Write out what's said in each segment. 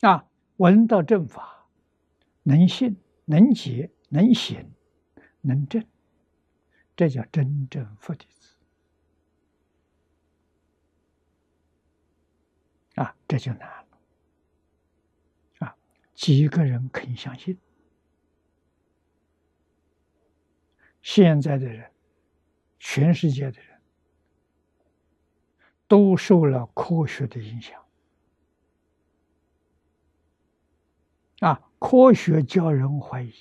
啊，闻到正法，能信、能解、能行、能证，这叫真正佛弟子。啊，这就难了。啊，几个人肯相信？现在的人，全世界的人，都受了科学的影响。啊，科学教人怀疑，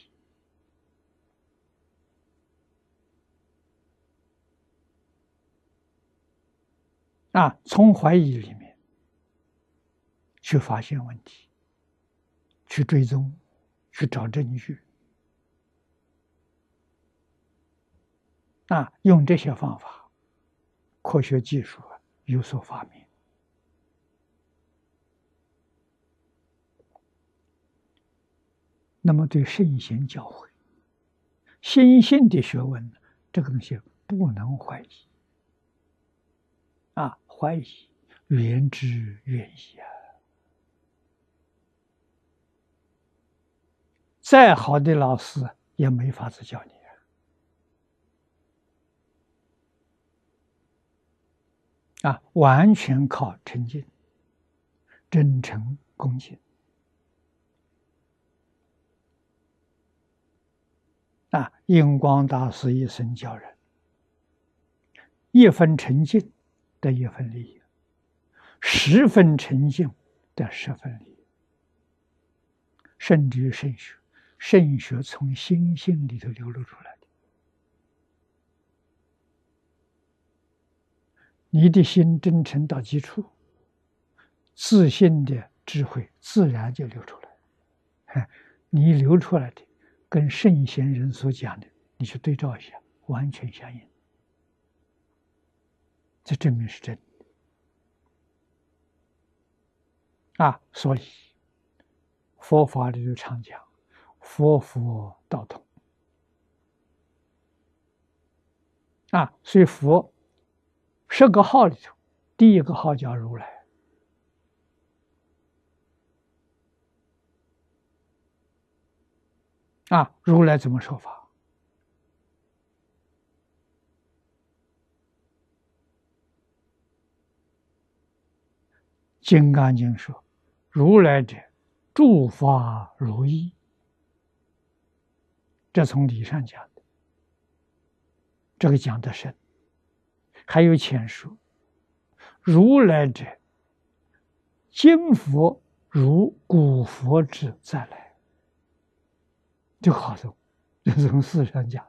啊，从怀疑里面去发现问题，去追踪，去找证据。啊，用这些方法，科学技术啊有所发明。那么，对圣贤教诲、心性的学问，这个东西不能怀疑。啊，怀疑原之原矣啊！再好的老师也没法子教你。啊，完全靠诚敬、真诚、恭敬。啊，印光大师一生教人，一分诚信得一分利益，十分诚信得十分利益。甚至于圣学，圣学从心性里头流露出来的。你的心真诚到极处，自信的智慧自然就流出来。你流出来的，跟圣贤人所讲的，你去对照一下，完全相应。这证明是真的啊！所以佛法里头常讲“佛佛道同”啊，所以佛。十个号里头，第一个号叫如来。啊，如来怎么说法？《金刚经》说：“如来者，诸法如意。”这从理上讲的，这个讲的深。还有前说，如来者，今佛如古佛之再来，就好说，这是从事实上讲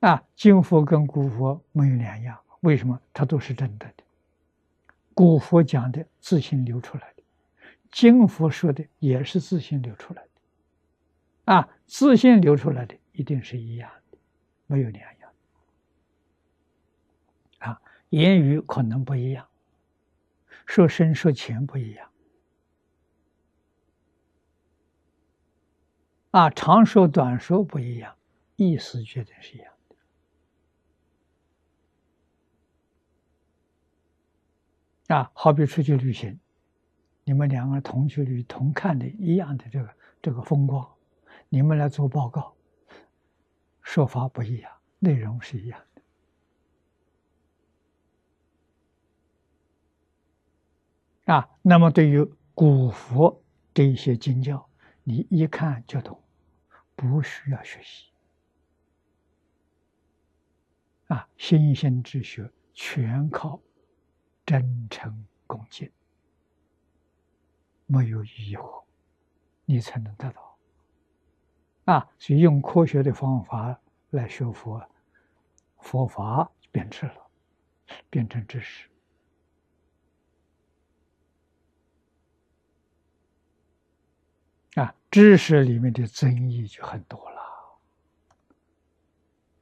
的。啊，今佛跟古佛没有两样，为什么？它都是真的的。古佛讲的自信流出来的，今佛说的也是自信流出来的。啊，自信流出来的一定是一样的，没有两样。啊言语可能不一样，说深说浅不一样，啊，长说短说不一样，意思绝对是一样的。啊，好比出去旅行，你们两个同去旅同看的一样的这个这个风光，你们来做报告，说法不一样，内容是一样的。啊，那么对于古佛这些经教，你一看就懂，不需要学习。啊，新兴之学全靠真诚恭敬，没有疑惑，你才能得到。啊，所以用科学的方法来学佛，佛法变质了，变成知识。啊，知识里面的争议就很多了。